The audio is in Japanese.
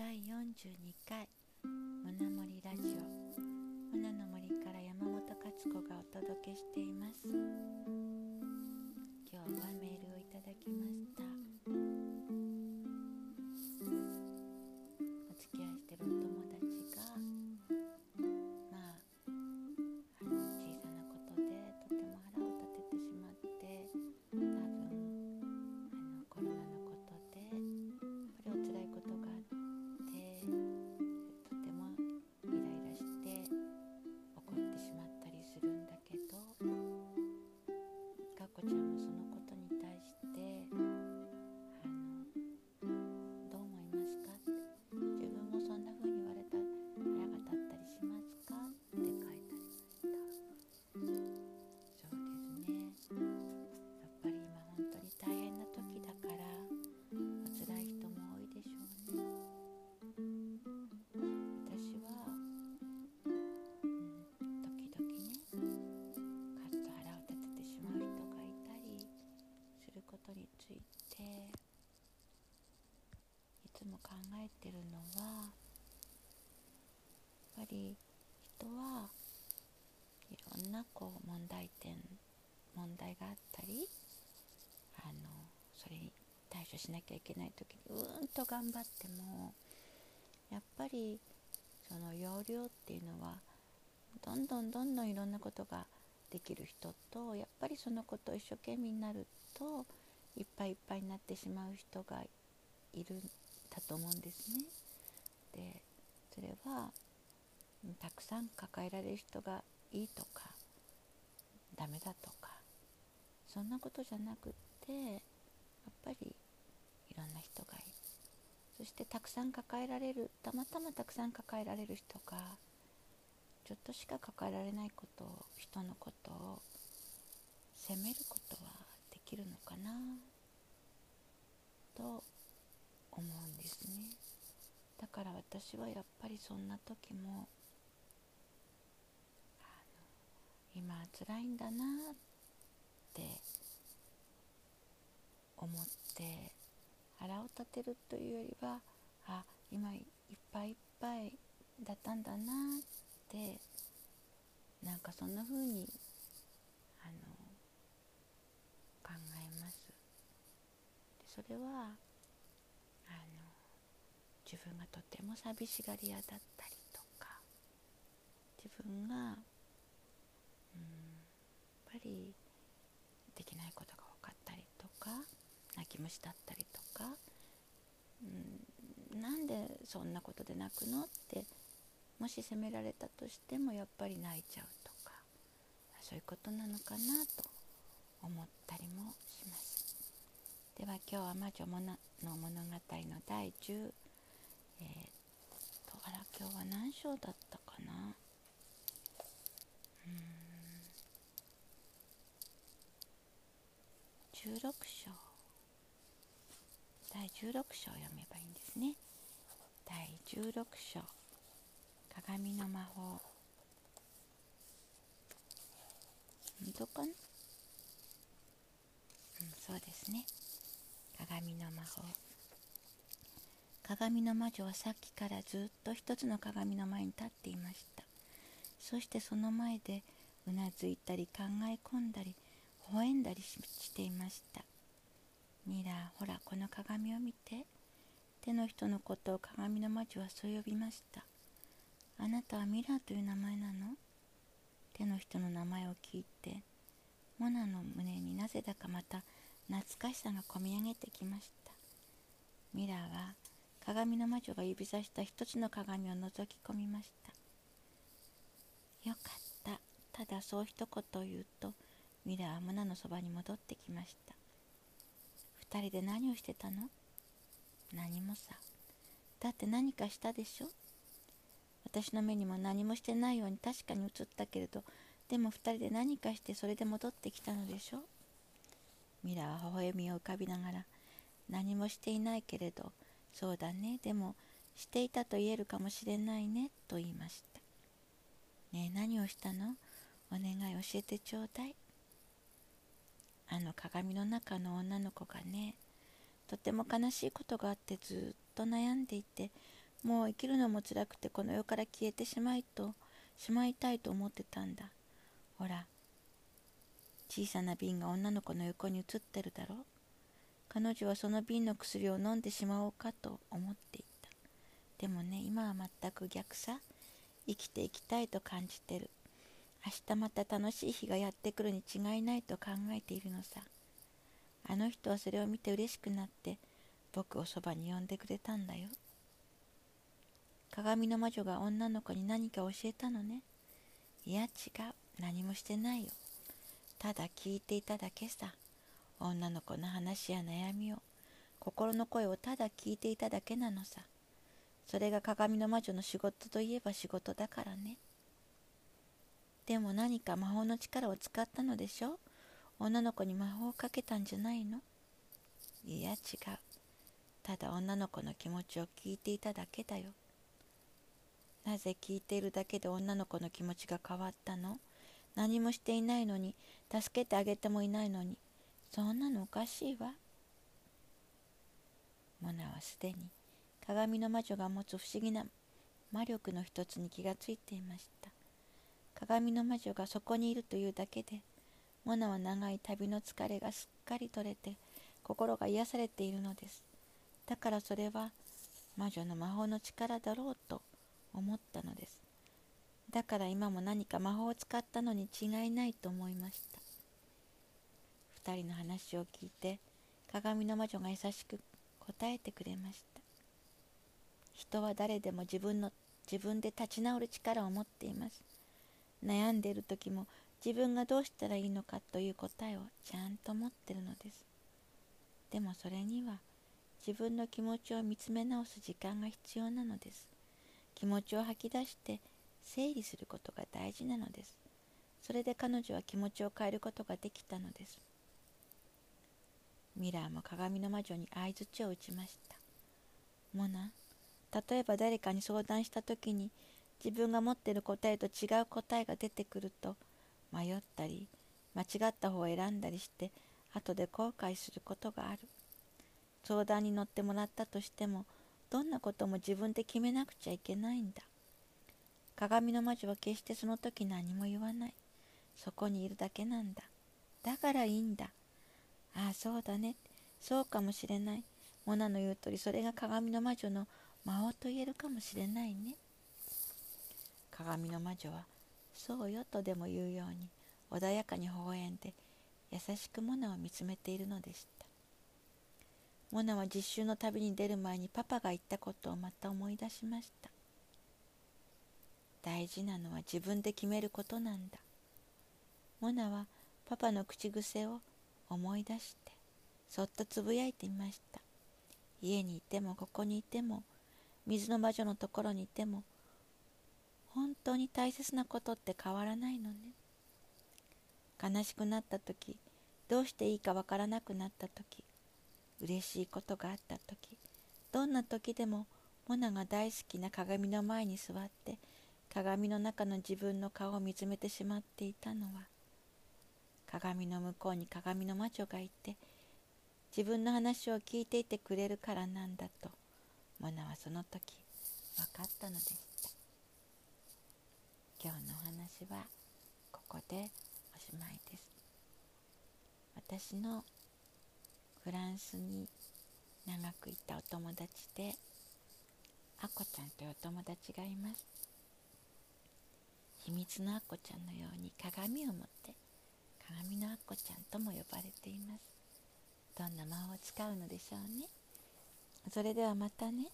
第42回胸森ラジオ。胸の森から山本勝子がお届けしています。今日はメールをいただきました。お付き合いしてるお友ついていつも考えてるのはやっぱり人はいろんなこう問題点問題があったりあのそれに対処しなきゃいけない時にうんと頑張ってもやっぱりその要領っていうのはどんどんどんどんいろんなことができる人とやっぱりそのことを一生懸命になるといっぱいいっぱいになってしまう人がいるんだと思うんですね。でそれはたくさん抱えられる人がいいとかダメだとかそんなことじゃなくってやっぱりいろんな人がいるそしてたくさん抱えられるたまたまたくさん抱えられる人がちょっとしか抱えられないことを人のことを責めることはきるのかな？と思うんですね。だから私はやっぱりそんな時もあの今辛いんだなって思って腹を立てるというよりはあ今いっぱいいっぱいだったんだなってなんかそんな風にあの考えますでそれはあの自分がとても寂しがり屋だったりとか自分がうんやっぱりできないことが多かったりとか泣き虫だったりとか、うん、なんでそんなことで泣くのってもし責められたとしてもやっぱり泣いちゃうとかそういうことなのかなと思ったりもします。では今日は魔女もの物語の第10えー、とあら今日は何章だったかな？うん。16章。第16章を読めばいいんですね。第16章。鏡の魔法。本当かな？うんそうですね。鏡の魔法。鏡の魔女はさっきからずっと一つの鏡の前に立っていました。そしてその前でうなずいたり考え込んだり微笑んだりしていました。ミラーほらこの鏡を見て。手の人のことを鏡の魔女はそう呼びました。あなたはミラーという名前なの？手の人の名前を聞いてモナの胸になぜだかまた懐かしさがこみ上げてきました。ミラーは鏡の魔女が指さした一つの鏡を覗き込みました。よかった。ただそう一言言うとミラーはモナのそばに戻ってきました。二人で何をしてたの？何もさ。だって何かしたでしょ？私の目にも何もしてないように確かに映ったけれどでも二人で何かしてそれで戻ってきたのでしょ？ミラは微笑みを浮かびながら何もしていないけれどそうだねでもしていたと言えるかもしれないねと言いました。ねえ何をしたの？お願い教えてちょうだい。あの鏡の中の女の子がねとても悲しいことがあってずっと悩んでいてもう生きるのも辛くてこの世から消えてしまいとしまいたいと思ってたんだ。ほら小さな瓶が女の子の横に映ってるだろう。彼女はその瓶の薬を飲んでしまおうかと思っていた。でもね今は全く逆さ。生きていきたいと感じてる。明日また楽しい日がやってくるに違いないと考えているのさ。あの人はそれを見て嬉しくなって僕をそばに呼んでくれたんだよ。鏡の魔女が女の子に何か教えたのね。いや違う。何もしてないよ。ただ聞いていただけさ。女の子の話や悩みを。心の声をただ聞いていただけなのさ。それが鏡の魔女の仕事といえば仕事だからね。でも何か魔法の力を使ったのでしょ女の子に魔法をかけたんじゃないの？いや違う。ただ女の子の気持ちを聞いていただけだよ。なぜ聞いているだけで女の子の気持ちが変わったの？何もしていないのに助けてあげてもいないのにそんなのおかしいわ。モナはすでに鏡の魔女が持つ不思議な魔力の一つに気がついていました。鏡の魔女がそこにいるというだけでモナは長い旅の疲れがすっかり取れて心が癒されているのです。だからそれは魔女の魔法の力だろうと思ったのです。だから今も何か魔法を使ったのに違いないと思いました。2人の話を聞いて鏡の魔女が優しく答えてくれました。人は誰でも自分の自分で立ち直る力を持っています。悩んでいる時も自分がどうしたらいいのかという答えをちゃんと持ってるのです。でもそれには自分の気持ちを見つめ直す時間が必要なのです。気持ちを吐き出して整理することが大事なのです。それで彼女は気持ちを変えることができたのです。ミラーも鏡の魔女に相づちを打ちました。モナ例えば誰かに相談した時に自分が持ってる答えと違う答えが出てくると迷ったり間違った方を選んだりして後で後悔することがある。相談に乗ってもらったとしてもどんなことも自分で決めなくちゃいけないんだ。鏡の魔女は決してその時何も言わない。そこにいるだけなんだ。だからいいんだ。ああそうだね。そうかもしれない。モナの言う通りそれが鏡の魔女の魔法と言えるかもしれないね。鏡の魔女はそうよとでも言うように穏やかに微笑んで優しくモナを見つめているのでした。モナは実習の旅に出る前にパパが言ったことをまた思い出しました。大事なのは自分で決めることなんだ。モナはパパの口癖を思い出してそっとつぶやいてみました。家にいてもここにいても水の魔女のところにいても本当に大切なことって変わらないのね。悲しくなった時どうしていいかわからなくなった時嬉しいことがあった時どんな時でもモナが大好きな鏡の前に座って鏡の中の自分の顔を見つめてしまっていたのは鏡の向こうに鏡の魔女がいて自分の話を聞いていてくれるからなんだとモナはその時分かったのでした。今日のお話はここでおしまいです。私のフランスに長くいたお友達であこちゃんというお友達がいます。秘密のあこちゃんのように鏡を持って鏡のあこちゃんとも呼ばれています。どんな魔法を使うのでしょうね。それではまたね。